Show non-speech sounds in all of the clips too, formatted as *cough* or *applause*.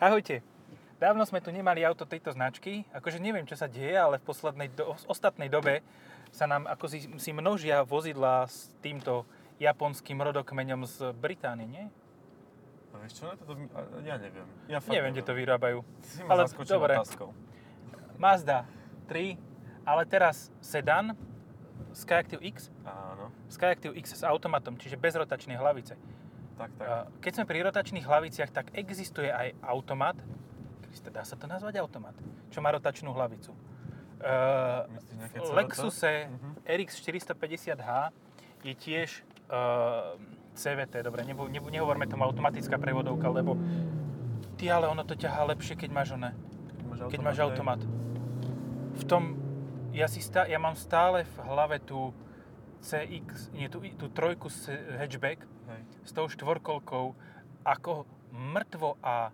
Ahojte. Dávno sme tu nemali auto tejto značky. Akože neviem, čo sa deje, ale v poslednej do, v ostatnej dobe sa nám ako si, si množia vozidla s týmto japonským rodokmeňom z Británie, nie? A vieš čo, na toto, ja neviem. Ja fakt neviem, kde to vyrábajú. Si ale ma zaskočil dobre. otázkou. Mazda 3, ale teraz sedan Skyactiv X. Áno, Skyactiv X s automatom, čiže bez rotačnej hlavice. Tak, tak. Keď sme pri rotačných hlaviciach, tak existuje aj automat. Kriste, dá sa to nazvať automat? Čo má rotačnú hlavicu. Uh, Myslíš v? Lexuse Mhm. RX 450H je tiež uh, CVT, dobre, nebo, nebo, nehovorme tomu automatická prevodovka, lebo ty, ale ono to ťahá lepšie, keď máš one, keď máš hej? automat. V tom, ja, si stá, ja mám stále v hlave tú CX, nie, tú, tú trojku hatchback, Hej. s tou štvorkolkou, ako mŕtvo a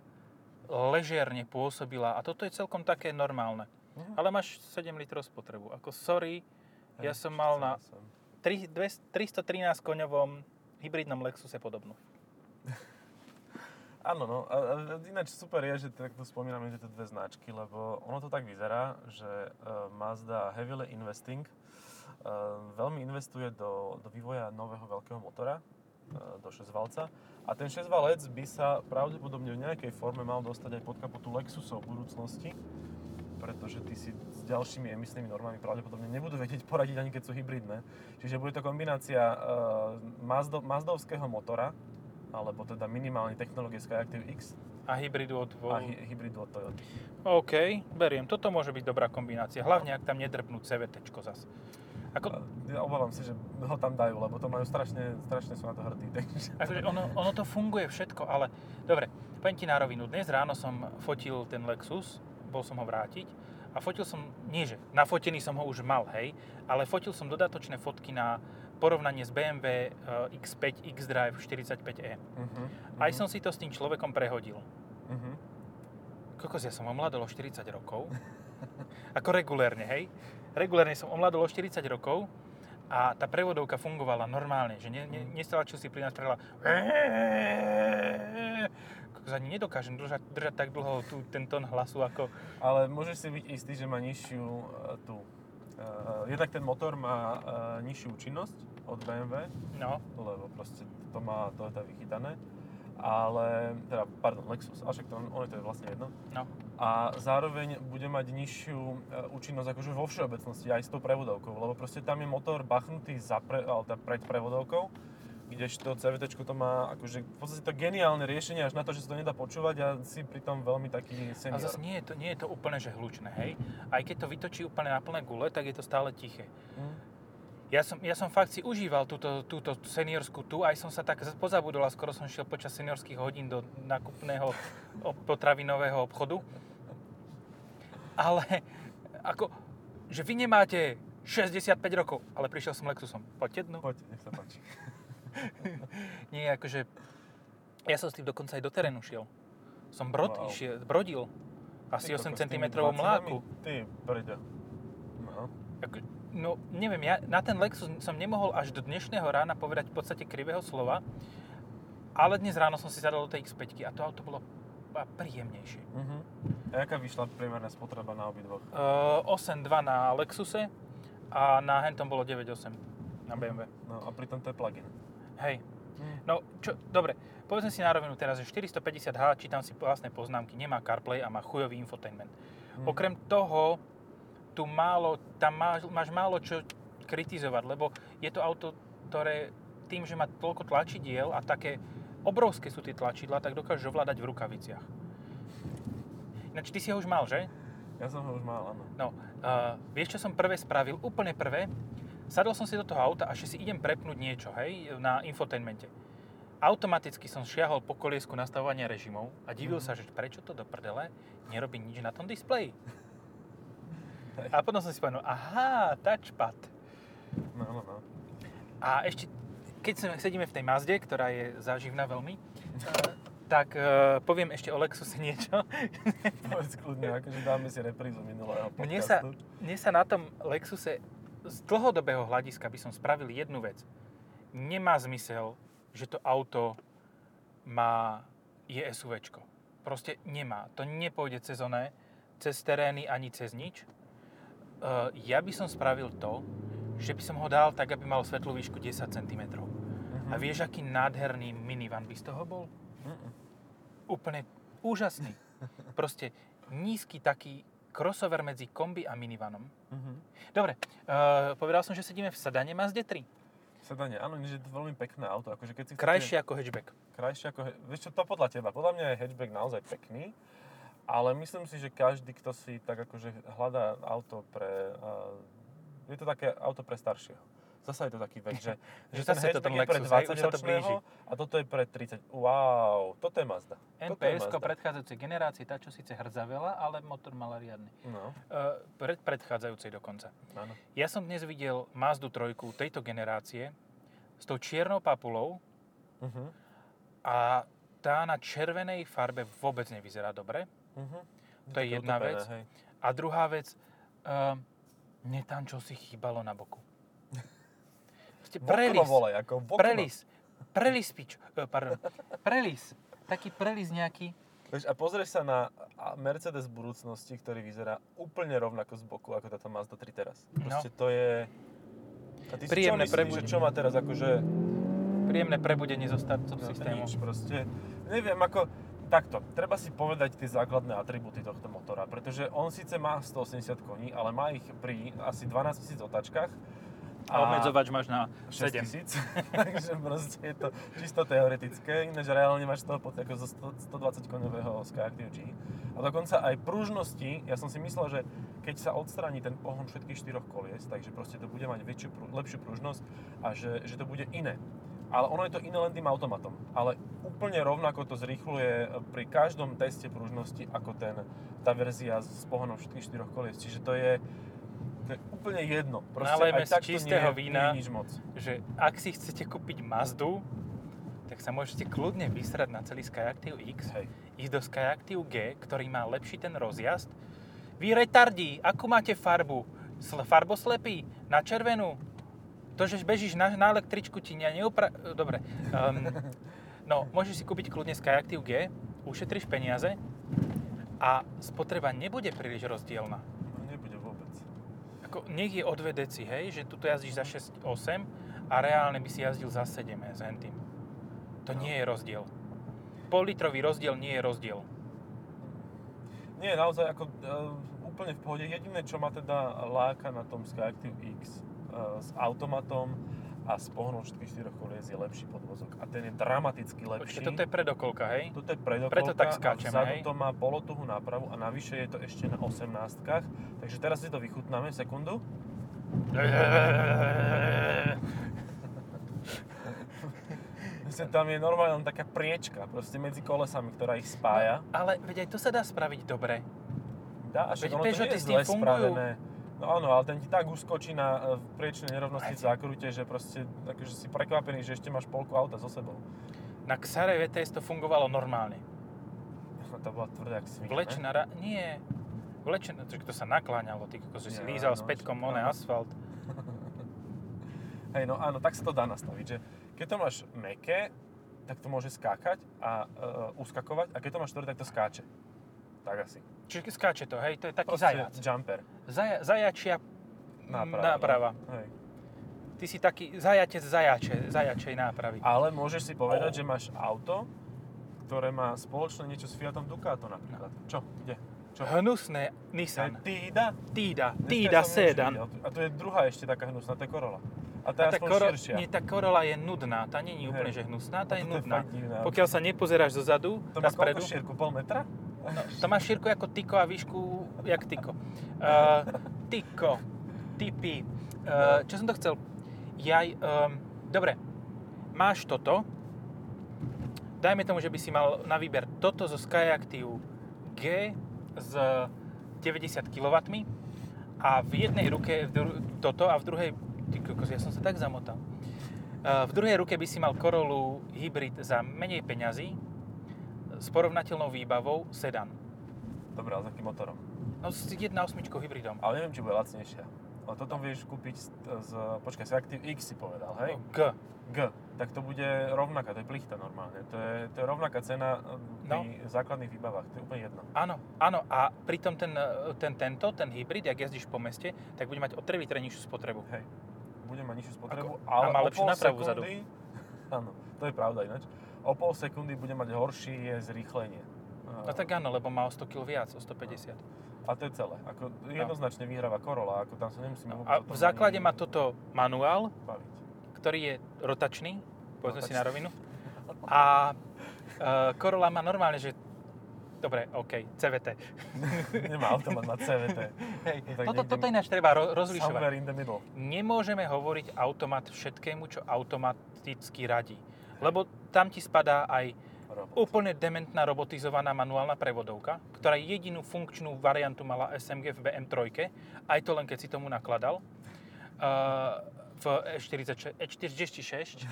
ležerne pôsobila. A toto je celkom také normálne. Mhm. Ale máš 7 litrov spotrebu. Ako sorry, ja Hej, som mal na 48. 3, 313 koňovom hybridnom Lexuse podobnú. *laughs* Áno, no. A, a ináč super je, že takto spomíname tieto dve značky, lebo ono to tak vyzerá, že uh, Mazda heavily investing uh, veľmi investuje do, do vývoja nového veľkého motora, do 6 valca. A ten 6 valec by sa pravdepodobne v nejakej forme mal dostať aj pod kapotu Lexusov v budúcnosti, pretože ty si s ďalšími emisnými normami pravdepodobne nebudú vedieť poradiť ani keď sú hybridné. Čiže bude to kombinácia uh, Mazdo, Mazdovského motora, alebo teda minimálne technológie Skyactiv X A hybridu od a hy, hybridu od Toyota. OK, beriem. Toto môže byť dobrá kombinácia. Hlavne, ak tam nedrpnú CVT zas. Ako, Ja obávam sa, že ho tam dajú, lebo to majú strašne, strašne sú na to hrdí. *laughs* Takže... akože ono, ono to funguje všetko, ale dobre, poviem ti na rovinu. Dnes ráno som fotil ten Lexus, bol som ho vrátiť a fotil som, nie že, nafotený som ho už mal, hej, ale fotil som dodatočné fotky na porovnanie s BMW eh, X5 X-Drive 45e. Uh-huh, Aj som si to s tým človekom prehodil. Uh-huh. Kokos, ja som omladol o 40 rokov. Ako regulérne, hej? Regulérne som omladol o 40 rokov a tá prevodovka fungovala normálne, že ne, ne, nestalačil si pri nás Kokos, ani nedokážem držať, držať tak dlho tú, ten tón hlasu ako... Ale môžeš si byť istý, že má nižšiu uh, tú... Uh, jednak ten motor má uh, nižšiu účinnosť od BMW, No, lebo proste to má Toyota vychytané. Ale, teda, pardon, Lexus, ale však to, ono to je vlastne jedno. no. a zároveň bude mať nižšiu e, účinnosť akože vo všeobecnosti aj s tou prevodovkou, lebo proste tam je motor bachnutý za pre, ale teda pred prevodovkou, kdežto CVT to má akože v podstate to geniálne riešenie až na to, že sa to nedá počúvať a si pritom veľmi taký A senior. zase nie je, to, nie je to úplne že hlučné, hej? Aj keď to vytočí úplne na plné gule, tak je to stále tiché. Hm. Ja som, ja som fakt si užíval túto, túto seniorskú tu, aj som sa tak pozabudol a skoro som šiel počas seniorských hodín do nakupného o- potravinového obchodu. Ale ako, že vy nemáte 65 rokov, ale prišiel som Lexusom. Poďte dnu. Poď, nech sa páči. *laughs* Nie, akože, ja som s tým dokonca aj do terénu šiel. Som brod, Wow. išiel, brodil. Asi Ty 8 kokos, s tými cm 20-ami? mláku. Ty, brďo. No. Ako, no, neviem, ja na ten Lexus som nemohol až do dnešného rána povedať v podstate krivého slova, ale dnes ráno som si zadal do tej X5 a to auto bolo príjemnejšie. Uh-huh. A jaká vyšla priemerná spotreba na obidvoch? Uh, 8.2 na Lexuse a na Hentom bolo 9.8 na BMW. No a pritom to je plug-in. Hej. Hm. No, čo, dobre, povedzme si na rovinu teraz, že 450H, čítam si vlastné poznámky, nemá CarPlay a má chujový infotainment. Hm. Okrem toho, tu málo, tam máš, máš málo čo kritizovať, lebo je to auto, ktoré tým, že má toľko tlačidiel a také obrovské sú tie tlačidla, tak dokážeš ovládať v rukaviciach. Ináč ty si ho už mal, že? Ja som ho už mal, áno. No, uh, vieš, čo som prvé spravil? Úplne prvé. Sadol som si do toho auta a že si idem prepnúť niečo, hej, na infotainmente. Automaticky som šiahol po koliesku nastavovania režimov a divil Mhm. sa, že prečo to do prdele nerobí nič na tom displeji. A potom som si povedal, aha, touchpad. No, no, no. A ešte, keď sedíme v tej Mazde, ktorá je záživná veľmi, eh, tak eh, poviem ešte o Lexuse niečo. *laughs* Povedz kľudne, akože dáme si reprízu minulého podcastu. Mne sa, mne sa na tom Lexuse z dlhodobého hľadiska by som spravil jednu vec. Nemá zmysel, že to auto má je SUVčko. proste nemá. To nepôjde cez oné, cez terény ani cez nič. Uh, ja by som spravil to, že by som ho dal tak, aby mal svetlú výšku 10 cm. Mhm. A vieš, aký nádherný minivan by z toho bol? Mm-mm. Úplne úžasný. Proste nízky taký crossover medzi kombi a minivanom. Mhm. Dobre, uh, povedal som, že sedíme v sedane Mazde 3. Sedanie, áno, je to veľmi pekné auto. Akože keď si chcete- Krajšie ako hatchback. Krajšie ako... Vieš čo, to podľa teba. Podľa mňa je hatchback naozaj pekný. Ale myslím si, že každý, kto si tak akože hľadá auto pre... Uh, je to také auto pre staršieho. Zasa je to taký vek, že, *laughs* Že ten zase je to ten hatchback je pre Lexus, hej, už sa to 20 a toto je pre 30. Wow, toto je Mazda. NPS predchádzajúcej generácie, tá, čo síce hrdzavela, ale motor mala riadny. No, Uh, pred predchádzajúcej dokonca. áno. Ja som dnes videl Mazdu 3 tejto generácie s tou čiernou papulou Uh-huh. a tá na červenej farbe vôbec nevyzerá dobre. Uh-huh. To je jedna vec. Hej. A druhá vec, uh, mne tam čo si chýbalo na boku. *laughs* Prelis, vole, ako prelis, prelis, pič, uh, pardon, prelis, taký prelis nejaký, Vieš, a pozrieš sa na Mercedes budúcnosti, ktorý vyzerá úplne rovnako z boku, ako táto Mazda 3 teraz. Proste to je... A ty Príjemné si čo myslíš, čo má teraz akože... príjemné prebudenie zo startup No, systému. nič, proste. Neviem, ako... Takto, treba si povedať tie základné atribúty tohto motora, pretože on síce má 180 koní, ale má ich pri asi 12 000 otáčkach. A obmedzovač máš na 7. 6000, *laughs* takže proste je to čisto teoretické, ináč reálne máš toho pod ako zo 100, 120 koňového Skyactiv G. A dokonca aj pružnosti, ja som si myslel, že keď sa odstráni ten pohon všetkých štyroch kolies, takže proste to bude mať väčšiu, lepšiu pružnosť a že, že to bude iné. Ale ono je to iné len tým automatom. Ale úplne rovnako to zrýchluje pri každom teste pružnosti ako ten, tá verzia s pohonom všetkých štyroch kolies. Čiže to je, to je úplne jedno. Proste Nalejme aj z tak to čistého nie, vína. nie je nič moc. že ak si chcete kúpiť Mazdu, tak sa môžete kľudne vysrať na celý Skyactiv X, Hej. ísť do Skyactiv G, ktorý má lepší ten rozjazd. Vy retardí, akú máte farbu? Sl- farboslepý? Na červenú? To, že bežíš na, na električku, ti ne, neupra... Dobre. Um, *laughs* no, môžeš si kúpiť kľudne Skyactiv G, ušetríš peniaze a spotreba nebude príliš rozdielna. No, nebude vôbec. Ako, nech je o deci, hej, že tuto jazdíš za 6-8 a reálne by si jazdil za 7 s hentým. To nie je rozdiel. Pol litrový rozdiel nie je rozdiel. Nie, naozaj ako uh, úplne v pohode. Jediné, čo ma teda láka na tom Skyactiv X uh, s automatom a pohonom všetkých štyroch kolies je lepší podvozok. A ten je dramaticky lepší. Počkej, toto je predokolka, hej? Toto je predokolka Preto tak a skáčeme, vzadu hej? to má polotuhú nápravu a navyše je to ešte na 18 Takže teraz si to vychutnáme, sekundu. *laughs* Myslím, tam je normálne taká priečka proste medzi kolesami, ktorá ich spája. Ale veď aj to sa dá spraviť dobre. Dá, a však Veď ono to nie je zle fungujú. spravené. No áno, ale ten ti tak uskočí na e, priečnej nerovnosti v zákrute, že proste akože si prekvapený, že ešte máš polku auta so sebou. Na Xare VTS to fungovalo normálne. To bola tvrdá jak svinia? Vlečná ra... Nie. Vlečná, to, to sa nakláňalo, ty kokos, že si Ja, lízal no, s päťkom však oné asfalt. *laughs* Hej, no áno, tak sa to dá nastaviť, že keď to máš meké, tak to môže skákať a uh, uskakovať a keď to máš tvrdé, tak to skáče. Tak asi. Čiže skáče to, hej, to je taký Proste zajac. jumper. Zaja, zajačia Náprava. náprava. No. Hej. Ty si taký zajatec zajače, zajačej nápravy. Ale môžeš si povedať, že máš auto, ktoré má spoločné niečo s Fiatom Ducato napríklad. Čo? Kde? Čo? Hnusné To je Nissan. Tída som nič Sedan. A to je druhá ešte taká hnusná, to je Corolla. A tá A je tá, koro, širšia. nie, tá Corolla je nudná, tá nie je úplne Hej. že hnusná, tá je je nudná. divné. Pokiaľ sa nepozeráš zozadu, To tá má koľko spredu, šírku? Pol metra? No, to má šírku ako tyko a výšku jak tyko. Uh, tyko, typy. Uh, čo som to chcel? Jaj, um, dobre, máš toto, dajme tomu, že by si mal na výber toto zo Skyactiv G s 90 kW a v jednej ruke dru- toto a v druhej, ty kokos, ja som sa tak zamotal. Uh, v druhej ruke by si mal Corollu hybrid za menej peňazí s porovnateľnou výbavou sedan. Dobre, ale s akým motorom? No s 1.8 hybridom. Ale neviem, či bude lacnejšia. A toto vieš kúpiť z, z počkaj, z Active X si povedal, hej? G. G. Tak to bude rovnaká, to je plichta normálne. To je, to je rovnaká cena e, pri základných výbavách, to je úplne jedno. Áno, áno. A pritom ten, e, ten, tento, ten hybrid, ak jazdíš po meste, tak bude mať o 3 litre nižšiu spotrebu. Hej. Bude mať nižšiu spotrebu, Ako- ale a má lepšiu nápravu sekundy, *laughs* áno, to je pravda ináč, o pol sekundy bude mať horšie zrýchlenie. No tak áno, lebo má o 100 kg viac, o 150. A to je celé. Ako jednoznačne vyhráva Corolla, ako tam sa nemusíme No, a v základe má toto manuál, baviť. ktorý je rotačný, povedzme si na rovinu. A uh, Corolla má normálne, že Dobre, OK, CVT. *laughs* Nemá automat na CVT. Hej, No toto, niekde toto ináč treba ro- rozlišovať. Somewhere in the middle. Nemôžeme hovoriť automat všetkému, čo automaticky radí. Lebo tam ti spadá aj Robot. úplne dementná robotizovaná manuálna prevodovka, ktorá jedinú funkčnú variantu mala SMG v BM3, aj to len keď si tomu nakladal. Uh, v E46, E46.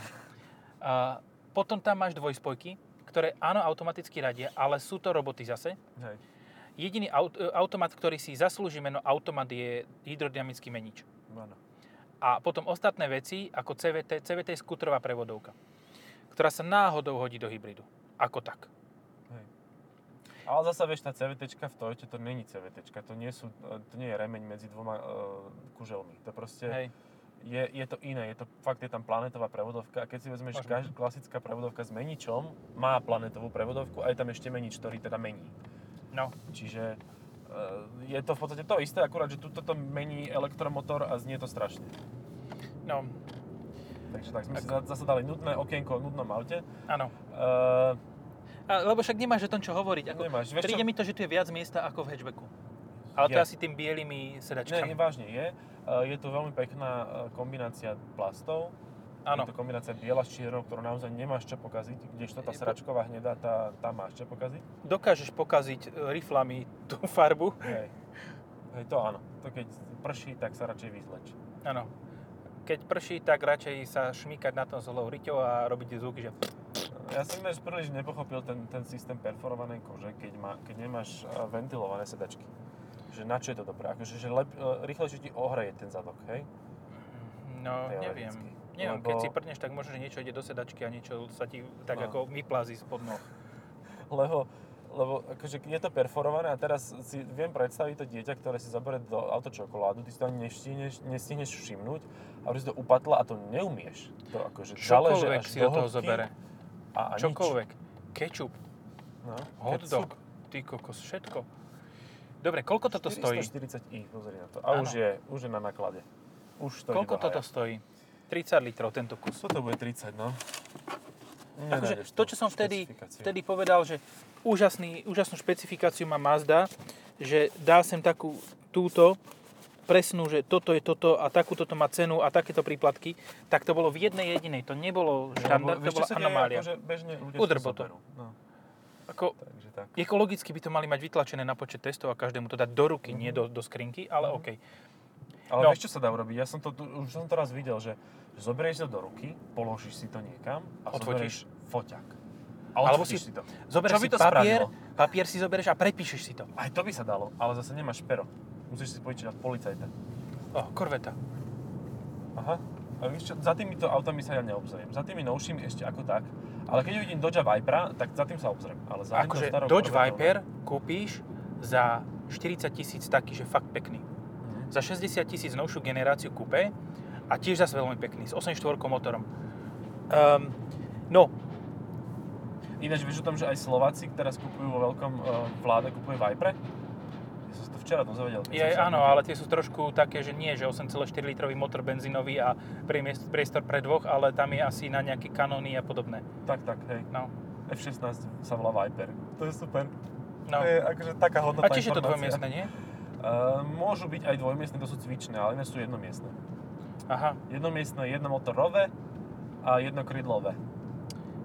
Uh, potom tam máš dvojspojky, ktoré áno, automaticky radia, ale sú to roboty zase. Hej. Jediný aut- e, automat, ktorý si zaslúži meno automat, je hydrodynamický menič. Áno. A potom ostatné veci, ako CVT, CVT je skútrová prevodovka, ktorá sa náhodou hodí do hybridu. Ako tak. Hej. Ale zasa vieš, tá CVT v Toyote to není CVT, to, nie sú, e, to nie je remeň medzi dvoma uh, kuželmi. To proste Hej. je, je to iné, je to, fakt je tam planetová prevodovka a keď si vezmeš, Môžeme. kaž, klasická prevodovka s meničom má planetovú prevodovku a je tam ešte menič, ktorý teda mení. No, Čiže uh, je to v podstate to isté, akurát, že tuto to mení elektromotor a znie to strašne. no, Takže tak sme si za- zase dali nudné okienko o nudnom aute. áno. Uh, A, lebo však nemáš o tom čo hovoriť. Ako, Nemáš, vieš čo? príde mi to, že tu je viac miesta ako v hatchbacku. Ale to je Je. asi tým bielými nie, sedačkami. vážne je. Uh, je tu veľmi pekná uh, kombinácia plastov. Áno. Je to kombinácia biela s čiernou, ktorú naozaj nemáš čo pokaziť, kdežto tá to- sračková hnedá, tá, tá máš čo pokaziť. Dokážeš pokaziť riflami tú farbu. Hej. Hej, to áno. To keď prší, tak sa radšej vyzleč. Áno. Keď prší, tak radšej sa šmýkať na tom s holou riťou a robiť zvuky, že... Ja som ináč príliš nepochopil ten, ten systém perforovanej kože, keď, má, keď nemáš uh, ventilované sedačky. Že na čo je to dobré? Akože, že lep, uh, rýchlejšie ti ohreje ten zadok, hej? No, neviem. Neviem, Lebo- keď si prneš, tak možno, že niečo ide do sedačky a niečo sa ti tak No. ako vyplazí spod noh. Lebo, lebo akože je to perforované a teraz si viem predstaviť to dieťa, ktoré si zoberie do auto čokoládu, ty si to ani nestihneš, nestihneš všimnúť a už si to upatla a to neumieš. To akože až si do toho zobere. A, a Čokoľvek. Nič. No, hot dog, ty kokos, všetko. Dobre, koľko toto stojí? 440i, pozri na to. A Áno. už je, už je na náklade. Už to Koľko toto stojí? 30 litrov tento kus. Toto bude 30, no. Akože to, čo som vtedy, vtedy povedal, že úžasný, úžasnú špecifikáciu má Mazda, že dá sem takú túto presnú, že toto je toto a takúto to má cenu a takéto príplatky, tak to bolo v jednej jedinej. To nebolo štandard, to vieš, čo bola sa deje? anomália. Akože bežne ľudia Udr si to. No, Ako, takže tak. ekologicky by to mali mať vytlačené na počet testov a každému to dať do ruky, nie do, do skrinky, ale OK. Ale No. vieš, čo sa dá urobiť? Ja som to, už som to raz videl, že, že zoberieš to do ruky, položíš si to niekam a Odfotíš. zoberieš foťak. A Alebo si- si to. Zoberieš Čo si to papier, spravilo? papier si zoberieš a prepíšeš si to. Aj to by sa dalo, ale zase nemáš pero. Musíš si požičať od policajta. Oh, korveta. Aha. A vieš čo, za týmito autami sa ja neobzriem. Za tými novšími ešte ako tak. Ale keď uvidím Dodge Vipera, tak za tým sa obzriem. Ale za Akože Dodge Corvettou Viper kúpíš za 40 tisíc taký, že fakt pekný. Mhm. Za 60 tisíc novšiu generáciu kúpe a tiež zase veľmi pekný, s 8.4 motorom. Um, no, Ináč vieš o tom, že aj Slováci teraz kupujú vo veľkom uh, vláde, kupuje Vipre? Ja som sa to včera dozvedel. je, áno, ale tie sú trošku také, že nie, že 8,4 litrový motor benzínový a priestor pre dvoch, ale tam je asi na nejaké kanóny a podobné. Tak, tak, hej. No, F16 sa volá Viper. To je super. no. To je akože taká hodnotná A tiež je to dvojmiestne, nie? Uh, *laughs* môžu byť aj dvojmiestne, to sú cvičné, ale iné sú jednomiestne. Aha, Jednomiestne, jednomotorové a jednokrydlové.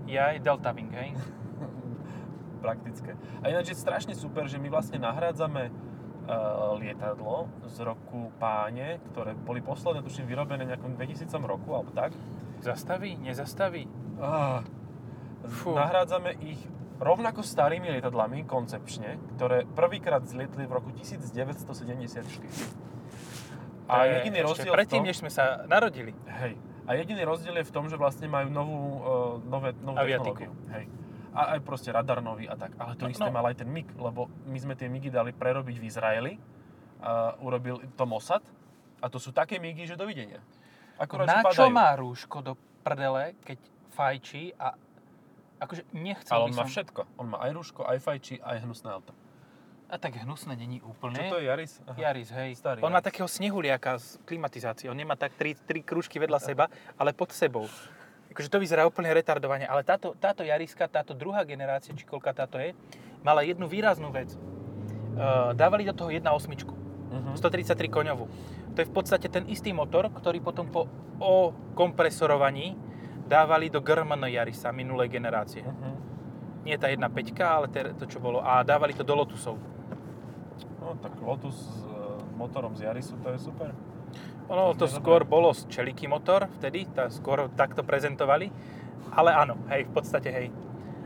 ja aj Delta Wing, hej? *laughs* Praktické. A ináč je strašne super, že my vlastne nahrádzame lietadlo z roku páne, ktoré boli posledné, tuším, vyrobené v nejakom 2000 roku, alebo tak. Zastaví? Nezastaví? Ah, Fú. nahrádzame ich rovnako starými lietadlami, koncepčne, ktoré prvýkrát zlietli v roku 1974. To A je jediný rozdiel v predtým, tom- než sme sa narodili. Hej. A jediný rozdiel je v tom, že vlastne majú novú, uh, nové, novú Aviatiku. technológiu. Hej. A aj proste radar nový a tak. Ale to No, isté no. mal aj ten MIG, lebo my sme tie MIGy dali prerobiť v Izraeli. A urobil to Mossad. A to sú také MIGy, že dovidenia. Akurát, Na čo má rúško do prdele, keď fajčí a akože nechcel Ale on by má som... všetko. On má aj rúško, aj fajči, aj hnusné auto. A tak hnusné není úplne. Čo to je Yaris? Aha. Yaris, hej. Starý on má Yaris. takého snehuliaka z klimatizácie. On nemá tak tri, tri krúžky vedľa seba, ale pod sebou. Akože to vyzerá úplne retardovane. Ale táto, táto Jariska, táto druhá generácia, či koľka táto je, mala jednu výraznú vec. Uh, dávali do toho 1.8, Mhm. 133 koňovú. To je v podstate ten istý motor, ktorý potom po okompresorovaní dávali do GRMN Yarisa minulej generácie. Mhm. Nie tá 1.5, ale to, čo bolo. A dávali to do Lotusov. No tak Lotus s e, motorom z Yarisu, to je super. Ono To skôr dobré. bolo z čeliky motor vtedy, tá skôr takto prezentovali. Ale áno, hej, v podstate hej.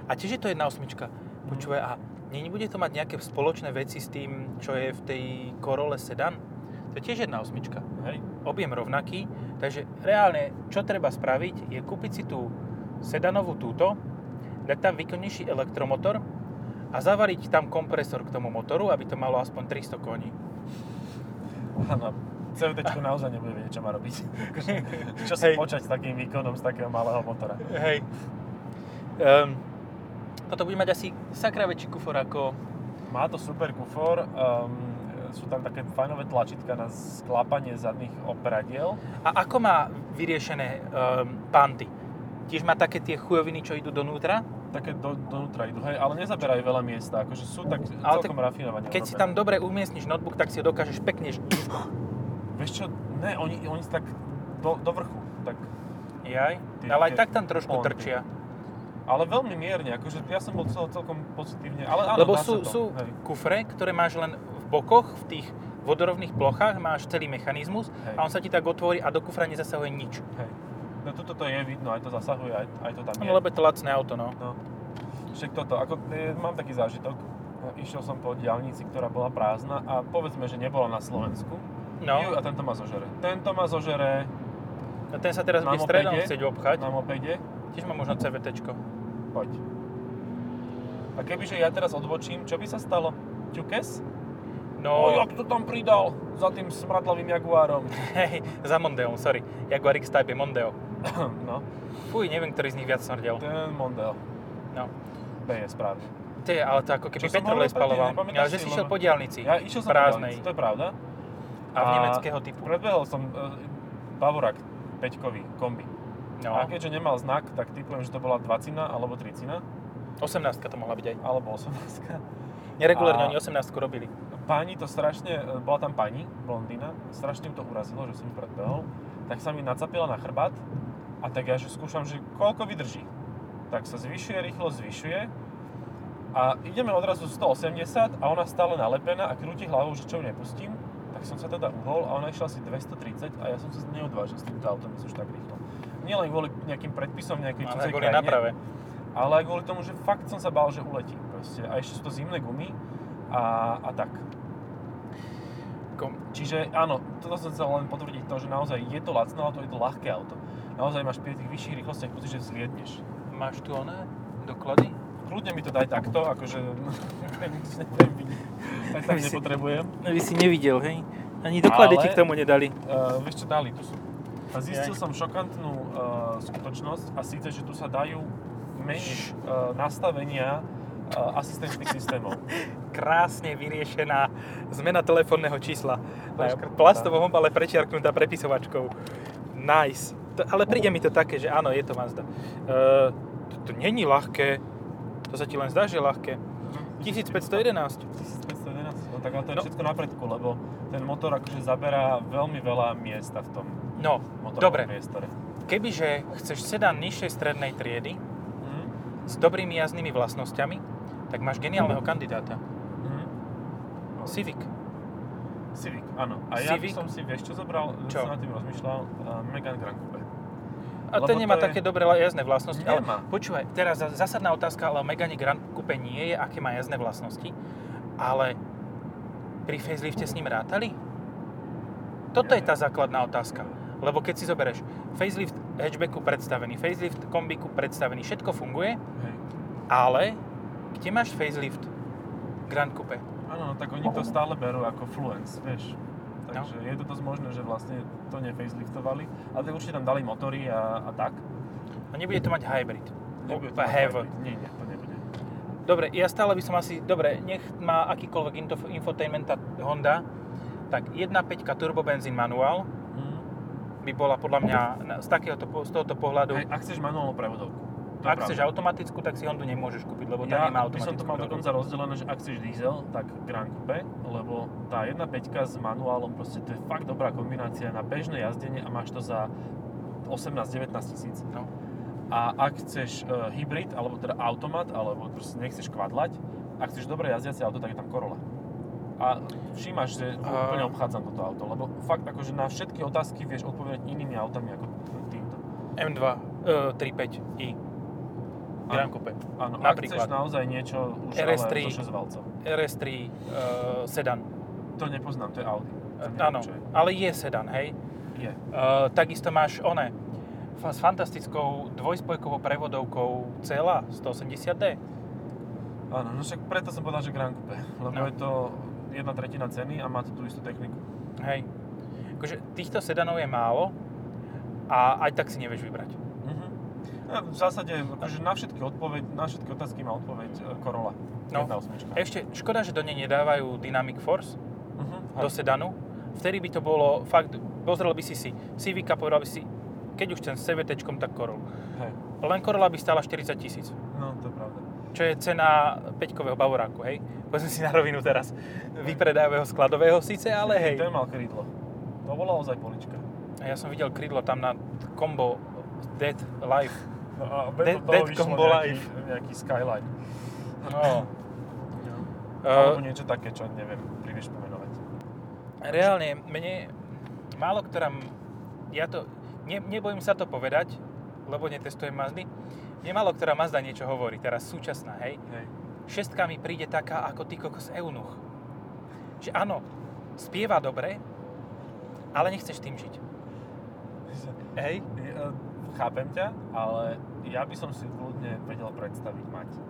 A tiež je to jedna osmička. Počúvaj, a nebude to mať nejaké spoločné veci s tým, čo je v tej Corolle Sedan? To je tiež jedna osmička. Hej. Objem rovnaký, takže reálne, čo treba spraviť, je kúpiť si tú sedanovú túto, dať tam výkonnejší elektromotor a zavariť tam kompresor k tomu motoru, aby to malo aspoň 300 koní. Áno. CVT naozaj nebude vedieť, čo má robiť. *laughs* Čo si Hej. počať s takým výkonom z takého malého motora. Hej. Um, toto bude mať asi sakra väčší kufor ako... Má to super kufor, um, sú tam také fajnové tlačítka na sklápanie zadných operadiel. A ako má vyriešené um, panty? Tiež má také tie chujoviny, čo idú donútra? Také do, donútra idú, hej, ale nezaberajú veľa miesta, akože sú tak Ale celkom rafinovane Keď si tam dobre umiestniš notebook, tak si ho dokážeš pekne... Vieš čo, ne, oni, oni tak do, do vrchu, tak, Jaj. Tie- Ale aj tak tam trošku ponty. trčia. ale veľmi mierne, akože ja som bol cel, celkom pozitívne, ale áno, Lebo sú, to, sú hej, kufre, ktoré máš len v bokoch, v tých vodorovných plochách, máš celý mechanizmus Hej. a on sa ti tak otvorí a do kufra nezasahuje nič. hej. No tuto to je vidno, aj to zasahuje, aj, aj to tam je. No, lebo je to lacné auto, no. No. Však toto, ako, e, mám taký zážitok. E, Išiel som po diálnici, ktorá bola prázdna a povedzme, že nebola na Slovensku. No, Ju, a tento ma zožere. Tento ma zožere a ten sa teraz bude stredom chcieť obchať. na mopede. Tiež má možno CVTčko. Poď. A kebyže ja teraz odbočím, čo by sa stalo? Ťukes? No, O, jak to tam pridal za tým smradlavým Jaguárom. *laughs* hej, za Mondeom, sorry. Jaguar X-Type je Mondeo. *clears throat* no, Fuj, neviem, ktorý z nich viac smrdel. ten Mondeo. No. B je správne. To je, ale to ako keby petrolej spaloval. Ale že si, si šiel lebo- po diálnici. Ja išiel som prázdnej. po diaľnici, to je pravda. A v nemeckého typu. Predbehol som uh, Bavorák 5-kový kombi. No, A keďže nemal znak, tak typujem, že to bola 20 alebo 30 18 to mohla byť aj. alebo 18 *laughs* Neregulárne oni 18 robili. Páni to strašne, e, bola tam pani, blondína, strašne to urazilo, že som ju predbehol, tak sa mi nacapila na chrbát a tak ja že skúšam, že koľko vydrží. Tak sa zvyšuje, rýchlo zvyšuje a ideme odrazu 180 a ona stále nalepená a krúti hlavou, že čo ju nepustím, tak som sa teda uhol a ona išla asi 230 a ja som sa neodvážil s týmto autom ísť už tak rýchlo. Nie len kvôli nejakým predpisom nejakej cudzej krajine, náprave. ale aj kvôli tomu, že fakt som sa bál, že uletí. Proste. A ešte sú to zimné gumy a, a tak. Kom- Čiže áno, toto som chcel len potvrdiť to, že naozaj je to lacné auto, je to ľahké auto. Naozaj máš pri tých vyšších rýchlostiach pocit, že zlietneš. Máš tu oné doklady? Kľudne mi to daj takto, akože *laughs* Aj tak Vy si- nepotrebujem. Vy si nevidel, hej? Ani doklady Ale- ti k tomu nedali. Uh, vieš čo, dali, tu sú. A zistil Jaj. som šokantnú uh, skutočnosť a síce, že tu sa dajú meniť uh, nastavenia uh, asistentných systémov. *laughs* Krásne vyriešená zmena telefónneho čísla. Na Preškrtnutá. plastovom obale prečiarknutá prepisovačkou. Nice. To, ale príde mi to také, že áno, je to Mazda. Uh, to, to není ľahké. To sa ti len zdá, že je ľahké. 1511. 1511, no tak ale to je No. všetko na predku, lebo ten motor akože zaberá veľmi veľa miesta v tom No, dobre. priestore. Kebyže chceš sedan nižšej strednej triedy Mhm. s dobrými jazdnými vlastnosťami, tak máš geniálneho kandidáta. Mhm. No. Civic. Civic, áno. A ja Civic? som si, vieš čo zobral? Čo? Som nad tým rozmýšľal, uh, Megane Grand Coupe. A ten nemá je- také dobré jazdné vlastnosti. Nemá. Ale počúvaj, teraz zásadná otázka, ale Megane Grand Coupe nie je, aké má jazdné vlastnosti. Ale pri facelifte s ním rátali? Toto je tá základná otázka. Lebo keď si zoberieš facelift hatchbacku predstavený, facelift kombiku predstavený, všetko funguje, Hej. ale kde máš facelift Grand Coupe? Áno, no tak oni to stále berú ako Fluence, vieš. No. Takže je to dosť možné, že vlastne to nefaceliftovali, ale tak určite tam dali motory a, a tak. A nebude to mať hybrid. Nebude to mať hybrid. Nie, nie, to nebude. Dobre, ja stále by som asi... Dobre, nech má akýkoľvek info- infotainment Honda, tak 1.5 turbo benzín manuál Mm. by bola podľa mňa z, takéhoto, z tohoto pohľadu... Hej, ak chceš manuálnu prevodovku. To ak chceš automatickú, tak si Hondu nemôžeš kúpiť, lebo tá ja nemá by som to automatickú. mal dokonca rozdelené, že ak chceš diesel, tak Grand Coupe, lebo tá 1.5 s manuálom, proste to je fakt dobrá kombinácia na bežné jazdenie a máš to za 18-19 tisíc. No. A ak chceš uh, hybrid, alebo teda automat, alebo proste nechceš kvadlať, ak chceš dobre jazdiace auto, tak je tam Corolla. A všímaš, že A- úplne obchádzam toto auto, lebo fakt akože na všetky otázky vieš odpovedať inými autami ako týmto. M2 uh, 35i Grand Coupe. Áno, ak Napríklad. chceš naozaj niečo už RS3. ale so 6 valcov. RS3 uh, sedan. To nepoznám, to je Audi. To neviem, áno, je. ale je sedan, hej. Je. Uh, takisto máš one s fantastickou dvojspojkovou prevodovkou CLA 180D. Áno, no však preto som povedal, že Grand Coupe, lebo No. je to jedna tretina ceny a má to tú istú techniku. Hej. Akože týchto sedanov je málo a aj tak si nevieš vybrať. No, v zásade, akože na všetky, odpoveď, na všetky otázky má odpoveď e, Corolla. No. Ešte škoda, že do nej nedávajú Dynamic Force Mhm. do sedanu. Vtedy by to bolo fakt, pozrel by si si Civica, povedal by si, keď už ten s CVT, tak Corolla. Hej. Len Corolla by stála 40 tisíc. No, to je pravda. Čo je cena 5-kového Bavoráku, hej? Povedzme si na rovinu teraz. Vypredajového skladového síce, ale hej. To je mal krídlo. To bola ozaj polička. A ja som videl krydlo tam na combo Dead Life. No a Dead- toho Dead Combo nejaký, Life. nejaký skyline. No. *laughs* Alebo Uh, niečo také, čo neviem, príliš pomenovať. reálne, mne málo ktorá... Ja to... Ne, nebojím sa to povedať, lebo netestujem Mazdy. Málo ktorá Mazda niečo hovorí, teraz súčasná, hej. Hej. Šestka mi príde taká ako ty kokos Eunuch. Že áno, spieva dobre, ale nechceš tým žiť. Hej? Ja, Chápem ťa, ale ja by som si kľudne vedel predstaviť mať e,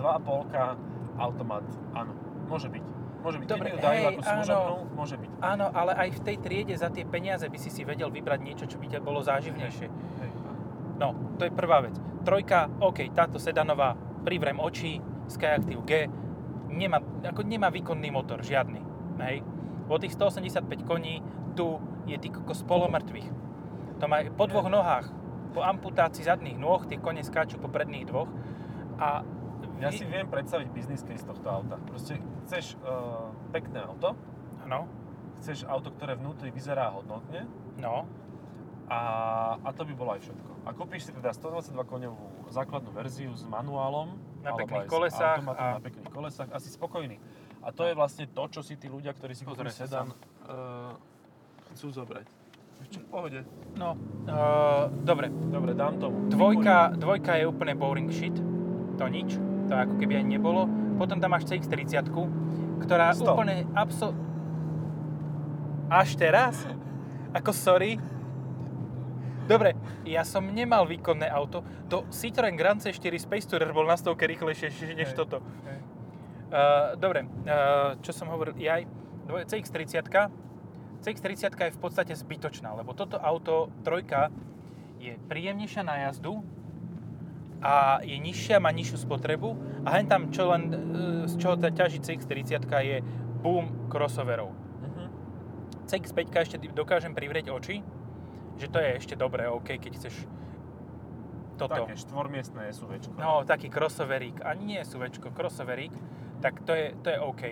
2,5 automat, áno, môže byť. Môže byť, Dobre, dajú hej, ako áno. služobnú, môže byť. Áno, ale aj v tej triede za tie peniaze by si si vedel vybrať niečo, čo by ťa bolo záživnejšie. Hej. No, to je prvá vec. Trojka, OK, táto sedanová, privrem oči, Skyactiv G, nemá, ako nemá výkonný motor, žiadny. Hej. O tých 185 koní, tu je ty kokos polomrtvých. To má po dvoch nohách, po amputácii zadných nôh, tie kone skáču po predných dvoch a Ja si viem predstaviť business case tohto auta. Proste chceš uh, pekné auto, No, chceš auto, ktoré vnútri vyzerá hodnotne no, a, a to by bolo aj všetko. A kúpiš si teda 122 koňovú základnú verziu s manuálom, Na pekných kolesách a- na pekných kolesách, asi spokojný. A to je vlastne to, čo si tí ľudia, ktorí si kúpili sedan, uh, chcú zobrať. Čo v pohode. no, uh, dobre. Dobre, dám tomu. Dvojka, dvojka je úplne boring shit, to nič, to ako keby ani nebolo. Potom tam máš CX-30, ktorá 100. úplne abso... Až teraz? Ako sorry? Dobre, ja som nemal výkonné auto. To Citroen Grand C4 Space Tourer bol na stovke rýchlejšie než Hej. toto. Uh, dobre, uh, čo som hovoril, dvoj- CX-30, CX-30 je v podstate zbytočná, lebo toto auto, trojka, je príjemnejšia na jazdu a je nižšia, má nižšiu spotrebu a hen tam, čo len, e, z čoho ta ťaží CX-30 je boom crossoverov. Mhm. CX-5 ešte dokážem privrieť oči, že to je ešte dobré, OK, keď chceš toto. Také štvormiestné SUVčko. No, taký crossoverík, ani nie SUVčko, crossoverík, tak to je, to je OK.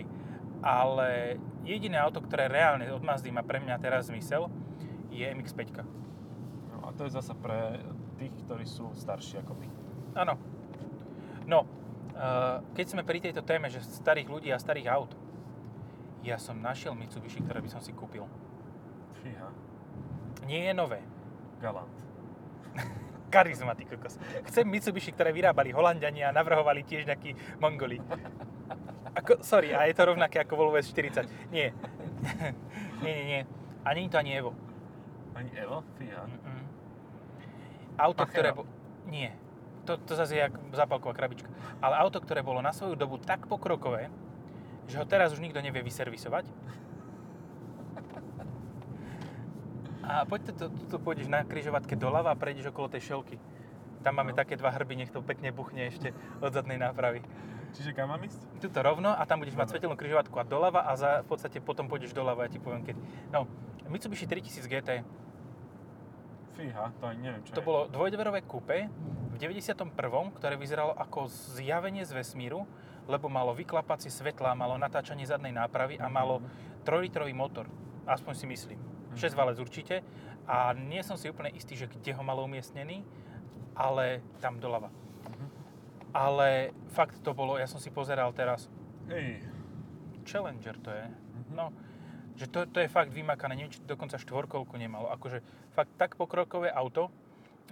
Ale jediné auto, ktoré reálne od Mazdy má pre mňa teraz zmysel, je MX-5. No, a to je zasa pre tých, ktorí sú starší ako my. Áno. No, eh, keď sme pri tejto téme, že starých ľudí a starých aut, ja som našiel Mitsubishi, ktoré by som si kúpil. Fíha, Nie je nové. galant. *laughs* Charizma, ty kokos. Chcem Mitsubishi, ktoré vyrábali Holandiania a navrhovali tiež nejakí Mongoli. Ako, sorry, a je to rovnaké ako Volvo S40. *laughs* Nie. nie, nie, nie. A nie je to ani Evo. Ani Evo? Fíha. Mm-mm. Auto, Pachera. ktoré... Bo... Nie. To, to zase je jak zápalková krabička. Ale auto, ktoré bolo na svoju dobu tak pokrokové, že ho teraz už nikto nevie vyservisovať. A poď tu, tu, tu pôjdeš na križovatke doľava a prejdeš okolo tej šelky. Tam máme No. také dva hrby, nech to pekne buchne ešte od zadnej nápravy. Čiže kam mám ísť? Tuto rovno a tam budeš mať Dobre. svetelnú križovatku a doľava a za, v podstate potom pôjdeš doľava, ja ti poviem keď. No, Mitsubishi 3000 GT, Fíha, to ani neviem, čo to je. bolo dvojdverové kúpe v 91., ktoré vyzeralo ako zjavenie z vesmíru, lebo malo vyklapacie svetlá, malo natáčanie zadnej nápravy a malo 3-litrový motor. Aspoň si myslím. 6 valec určite. A nie som si úplne istý, že kde ho malo umiestnený, ale tam doľava. Mhm. Ale fakt to bolo, ja som si pozeral teraz, Ej. Challenger to je. Mhm. No, že to, to je fakt vymakané, neviem, či dokonca štvorkolku nemalo. Akože fakt tak pokrokové auto,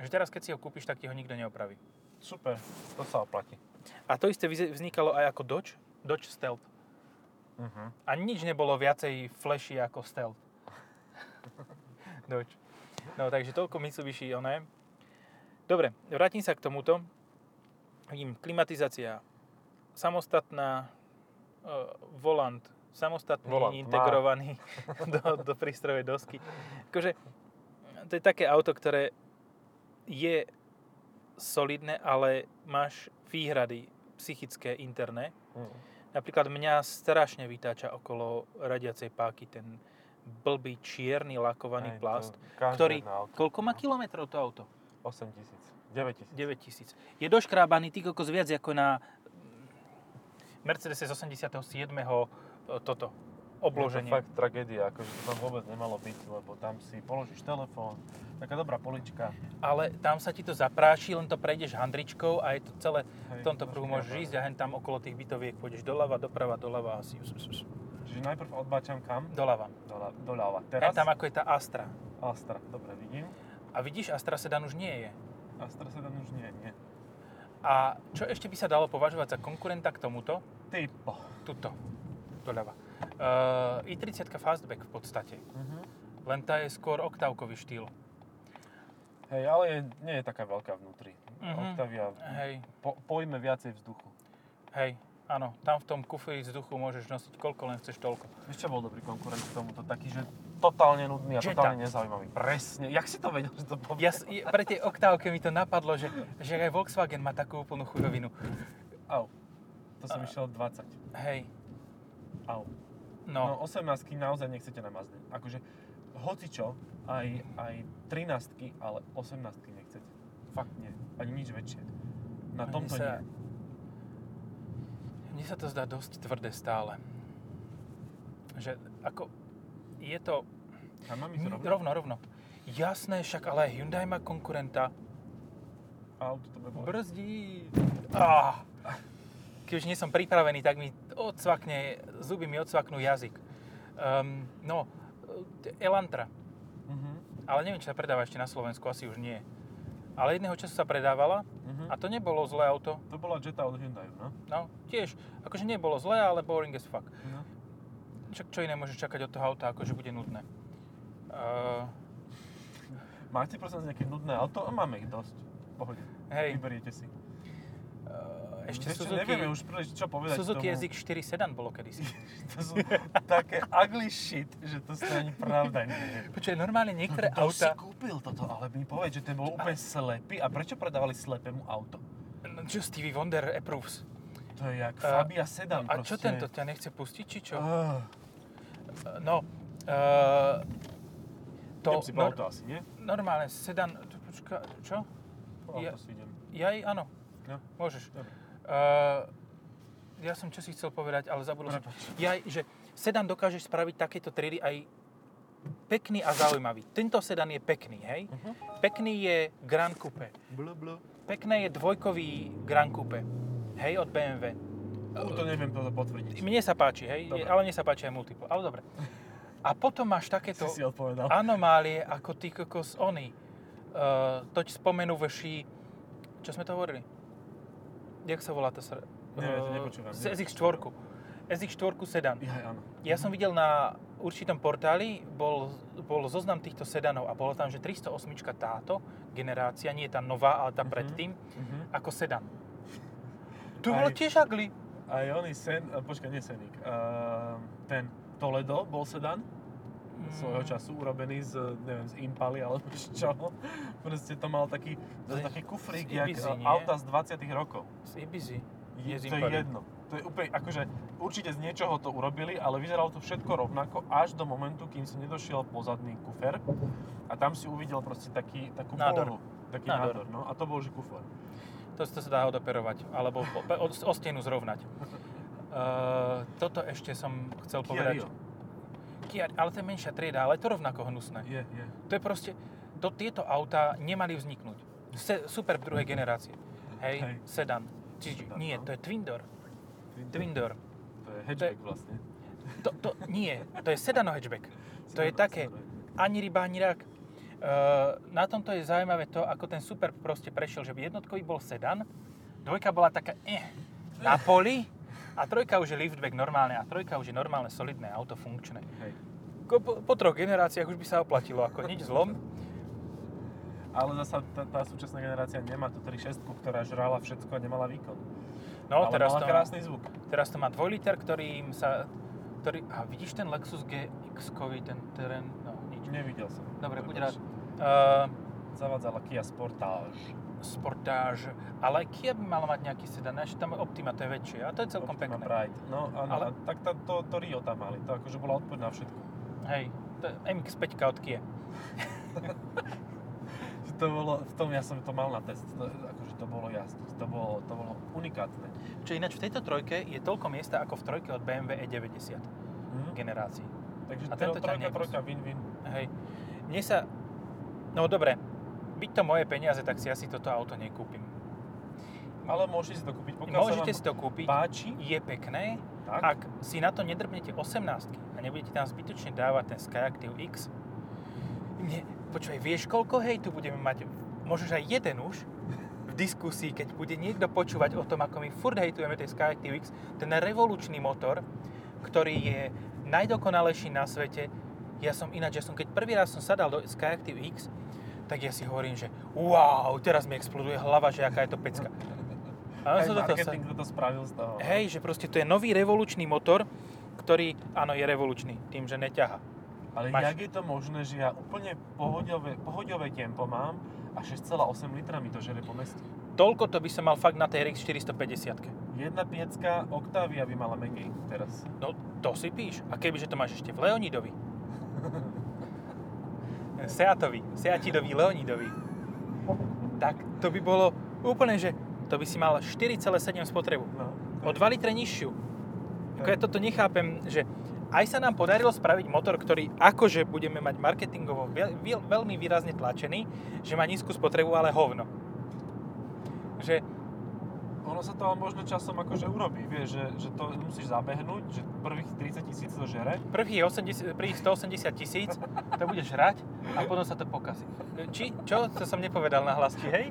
že teraz keď si ho kúpiš, tak ti ho nikto neopraví. Super, to sa oplatí. A to isté vznikalo aj ako Dodge, Dodge Stealth. Uh-huh. A nič nebolo viacej flashy ako Stealth. *laughs* Dodge. No takže toľko Mitsubishi, oné. Dobre, vrátim sa k tomuto. Vidím, klimatizácia samostatná, e, volant samostatný, Volant má. integrovaný *laughs* do, do prístrojovej dosky. Akože, to je také auto, ktoré je solidné, ale máš výhrady psychické, interné. Mhm. Napríklad mňa strašne vytáča okolo radiacej páky ten blbý čierny lakovaný to plast, ktorý, auto. koľko má kilometrov to auto? 8 tisíc. 9 tisíc. 9000. Je doškrábaný ty kokos viac ako na Mercedes z 87. e, toto, obloženie. Je to fakt tragédia, akože to tam vôbec nemalo byť, lebo tam si položíš telefón, taká dobrá polička. Ale tam sa ti to zapráši, len to prejdeš handričkou a je to celé, Hej, v tomto pruhu môžeš ísť a hen tam okolo tých bytoviek pôjdeš doľava, doprava, doľava asi. Čiže najprv odbáčam kam? Doľava. Doľa, doľava. Hen Teraz? tam ako je tá Astra. Astra, dobre, vidím. A vidíš, Astra Sedan už nie je. Astra sedan už nie, nie. A čo ešte by sa dalo považovať za konkurenta k tomuto? Typo. Tuto, doľava. Uh, i30 Fastback v podstate. Mhm. Len tá je skôr oktávkový štýl. Hej, ale je, nie je taká veľká vnútri. Mhm. Octavia, Hej, po, pojme viacej vzduchu. hej, áno. Tam v tom kufri vzduchu môžeš nosiť koľko len chceš toľko. Vieš čo bol dobrý konkurent k tomuto? Taký, že totálne nudný a Jetta. totálne nezaujímavý. Presne. Jak si to vedel, že to povie? Ja, pre tej oktávke mi to napadlo, že, že aj Volkswagen má takú úplnú chujovinu. Au. To som išiel 20. Hej, Au. No, no, 18 naozaj nechcete na Mazde. Akože hocičo, aj, aj 13 ale 18 nechcete. Fakt nie. Ani nič väčšie. Na Mne tomto sa- nie. mne sa to zdá dosť tvrdé stále. Že ako, je to, A mám ísť rovno? rovno, rovno. Jasné, však ale Hyundai má konkurenta. Auto to bude. Brzdí. Ah. Keď už nie som pripravený, tak mi odsvakne, zuby mi odsvaknú jazyk. Um, no, Elantra. Mhm. Ale neviem, či sa predáva ešte na Slovensku, asi už nie. Ale jedného času sa predávala Mhm. a to nebolo zlé auto. To bola Jetta od Hyundai, no? No, tiež. Akože nebolo zlé, ale boring as fuck. no. Však čo iné môžeš čakať od toho auta, akože bude nudné. Uh, Máte prosím nejaké nudné auto? Máme ich dosť. Pohode. hej, Vyberiete si. uh, ešte Vieš čo, Suzuki, nevieme už príliš čo povedať Suzuki tomu. SX4 sedan bolo kedysi. *laughs* To sú také ugly shit, že to sa ani pravda nie je. Počuaj, normálne niektoré Kto si auta... kúpil toto? Ale mi povedz, že ten bol úplne slepý. A prečo predávali slepému auto? No, Čo Stevie Wonder approves. To je jak A- Fabia Sedan A čo proste. tento, ťa nechce pustiť, či čo? Ah, No, uh, idem to si nor- auto asi, nie? normálne sedan, počka, čo? Po Ja- auto si idem. Jaj, áno, No, môžeš. dobre. Uh, ja som čo si chcel povedať, ale zabudol som. Jaj, že sedan dokážeš spraviť takéto triedy aj pekný a zaujímavý. Tento sedan je pekný, hej? Mhm. Pekný je Grand Coupe. Blu, blu. Pekné je dvojkový Grand Coupe. Hej, od BMW. Uh, to neviem potvrdiť. Mne sa páči, hej, Dobre. ale mne sa páči aj multiple, ale dobre. A potom máš takéto Si si odpovedal. anomálie ako ty kokos ony. Uh, toť spomenúvši, čo sme to hovorili? Jak sa volá tá sr... Neviem, to nepočúvam, Z neviem. SX4. SX4 sedan. Ja, áno. Ja som videl na určitom portáli, bol, bol zoznam týchto sedanov a bolo tam, že 308 táto generácia, nie tá nová, ale tá Mhm. predtým, Mhm. ako sedan. To bolo tiež ugly. Aj oný sen, uh, počkaj, nie Senik, uh, ten Toledo bol sedan svojho času urobený z, neviem, z Impaly alebo *laughs* z čoho. Proste to mal taký, to taký kufrík, z Ibizy, nie? auta z 20 rokov. Z Ibizy. Je, to je jedno. To je úplne, akože určite z niečoho to urobili, ale vyzeralo to všetko rovnako až do momentu, kým si nedošiel pozadný kufer a tam si uvidel proste taký, takú Nádor. polohu. Taký Nádor. nádor. no. A to bol že kufer. To, to sa dá odoperovať, alebo o, o, o stenu zrovnať. Uh, *laughs* toto ešte som chcel Kia povedať. Ale to je menšia trieda, ale je to rovnako hnusné. Je, je. To je proste, to, tieto autá nemali vzniknúť. Se, super druhej generácie. Hej, Hej. sedan. Čiže, Sedan, nie, no. to je twin door. Twin door. To je hatchback vlastne. To, to, nie, to je sedano hatchback. To je také, ani ryba, ani rak. Uh, na tomto je zaujímavé to, ako ten super proste prešiel, že jednotkový bol sedan, dvojka bola taká eh, na poli a trojka už je liftback normálne a trojka už je normálne solidné auto funkčné. Hej. Po, po troch generáciách už by sa oplatilo, ako nič *laughs* zlom. Ale zasa tá, tá súčasná generácia nemá tú 3.6, ktorá žrala všetko a nemala výkon. No, Ale teraz mala to, krásny zvuk. teraz to má 2 liter, ktorým sa... Ktorý, a vidíš ten Lexus GX-kový, ten terén? No, nič. Nevidel som. Dobre, buď rád. Uh, Zavádzala Kia Sportage. Sportage, ale Kia by mala mať nejaký sedan, ešte tam Optima, to je väčšie a to je celkom Optima pekné. Pride. No áno, Ale- tak tá, to, to Rio tam mali. To akože bola odpoveď na všetko. Hej, to je MX-5 od Kia. *laughs* To bolo, v tom ja som to mal na test. To, akože to bolo jazdiť. To bolo, to bolo unikátne. Čo ináč v tejto trojke je toľko miesta ako v trojke od BMW E90 Mhm. generácii. Takže A to tento trojka, trojka, win-win. Hej. Mne sa... No dobre, byť to moje peniaze, tak si asi toto auto nekúpim. Ale môžete si to kúpiť, pokiaľ Môžete si to kúpiť, páči. je pekné, Tak, ak si na to nedrbnete 18 a nebudete tam zbytočne dávať ten Skyactiv X, nie, počúvaj, vieš koľko hejtu budeme mať, možno aj jeden už, v diskusii, keď bude niekto počúvať o tom, ako my furt hejtujeme tej Skyactiv X, ten revolučný motor, ktorý je najdokonalejší na svete. Ja som ináč, ja som keď prvý raz som sadal do Skyactiv X, tak ja si hovorím, že wow, teraz mi exploduje hlava, že aká je to pecka. A aj som do toho sa- toto spravil z toho. Hej, že proste to je nový revolučný motor, ktorý, áno, je revolučný, tým, že neťaha. Ale Máš- jak je to možné, že ja úplne pohodiové, pohodiové tempo mám a 6,8 litra mi to žere po meste? Toľko to by som mal fakt na tej RX 450 Jedna piecka Octavia by mala menej teraz. No, to si píš. A kebyže to máš ešte v Leonidovi. *laughs* Seatovi, Seatidovi, Leonidovi. Tak to by bolo úplne, že to by si mal 4,7 spotrebu. No, O 2 litre nižšiu. Ako ja toto nechápem, že aj sa nám podarilo spraviť motor, ktorý akože budeme mať marketingovo veľ, veľ- veľmi výrazne tlačený, že má nízku spotrebu, ale hovno. Ono sa to možno časom akože urobí, vieš, že, že to musíš zabehnúť, že prvých 30 tisíc to žere. prvých 80, prvých 180 tisíc to budeš hrať a potom sa to pokazí. Či, čo? To som nepovedal na hlasky, hej?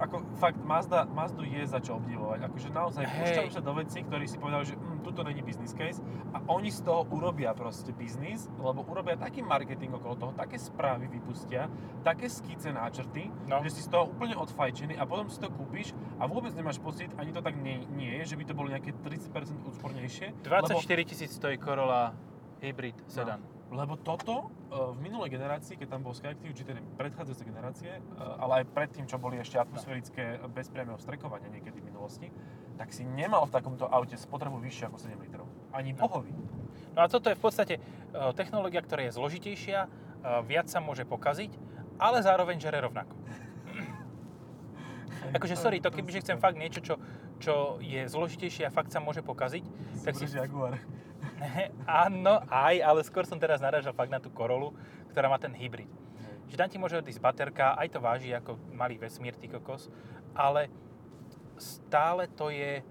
Ako fakt Mazda, Mazdu je za čo obdivovať. Akože naozaj púšťajú sa do vecí, ktorí si povedali, že hm, tuto není business case a oni z toho urobia proste biznis, lebo urobia taký marketing okolo toho, také správy vypustia, také skice náčrty, No. že si z toho úplne odfajčený a potom si to kúpiš a vôbec nemáš pocit, ani to tak nie, nie je, že by to bolo nejaké 30% úspornejšie. 24 lebo, tisíc stojí Corolla Hybrid sedan. Lebo toto e, v minulej generácii, keď tam bol Skyactiv, či teda predchádzajúce generácie, e, ale aj predtým, čo boli ešte atmosférické bez priamého vstrekovania niekedy v minulosti, tak si nemal v takomto aute spotrebu vyššie ako 7 litrov. Ani No. bohový. No a toto je v podstate e, technológia, ktorá je zložitejšia, viac sa môže pokaziť, ale zároveň žere rovnako. *laughs* Akože sorry, to kebyže chcem fakt niečo, čo, čo je zložitejšie a fakt sa môže pokaziť, tak si... Jaguar. *laughs* Áno, aj, ale skôr som teraz narážal fakt na tú Corollu, ktorá má ten hybrid. Že tam ti môže odísť baterka, aj to váži ako malý vesmír, ty kokos, ale stále to je,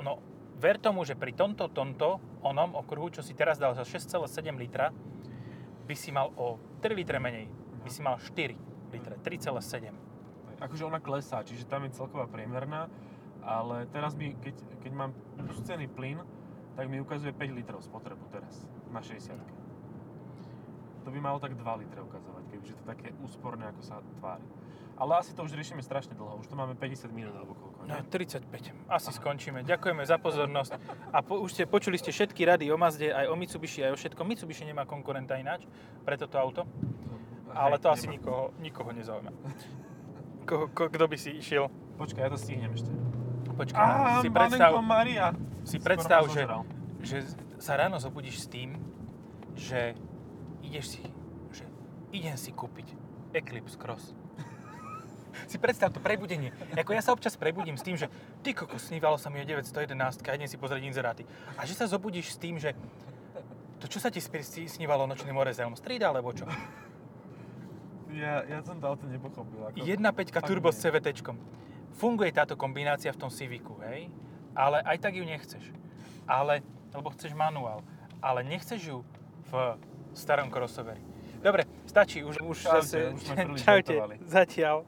no ver tomu, že pri tomto, tomto, onom okruhu, čo si teraz dal za 6,7 litra, by si mal o 3 litre menej, by si mal 4 litre, 3,7. Akože ona klesá, čiže tam je celková priemerná. Ale teraz mi, keď, keď mám pustený plyn, tak mi ukazuje 5 litrov spotrebu teraz na 60 To by malo tak 2 litre ukazovať, keďže to také úsporné, ako sa tvári. Ale asi to už riešime strašne dlho, už to máme 50 minút alebo koľko, No, ne? 35. Asi skončíme. Ďakujeme za pozornosť. A po, už ste, počuli ste všetky rady o Mazde, aj o Mitsubishi, aj o všetkom. Mitsubishi nemá konkurenta ináč pre toto auto. Ale Hej, to asi nikoho, nikoho nezaujíma. Ko, ko, kto by si išiel? Počkaj, ja to stihnem ešte. Počkaj, Á, si predstav, Maria! Si predstav že, že sa ráno zobudíš s tým, že ideš si, že idem si kúpiť Eclipse Cross. *laughs* si predstav to prebudenie. Ako ja sa občas prebudím s tým, že ty kokos, snívalo sa mi o 911 a idem si pozrieť inzeráty. A že sa zobudíš s tým, že to čo sa ti snívalo nočný more Elm Street alebo čo? Ja, ja som to auto nepochopil. Ako... 1.5 Fakt turbo nie. s CVT. Funguje táto kombinácia v tom Civicu, hej? Ale aj tak ju nechceš. Ale, lebo chceš manuál. Ale nechceš ju v starom crossoveri. Dobre, stačí, už, už Čaute, zase... už sme príliš *laughs* Čaute, zatiaľ.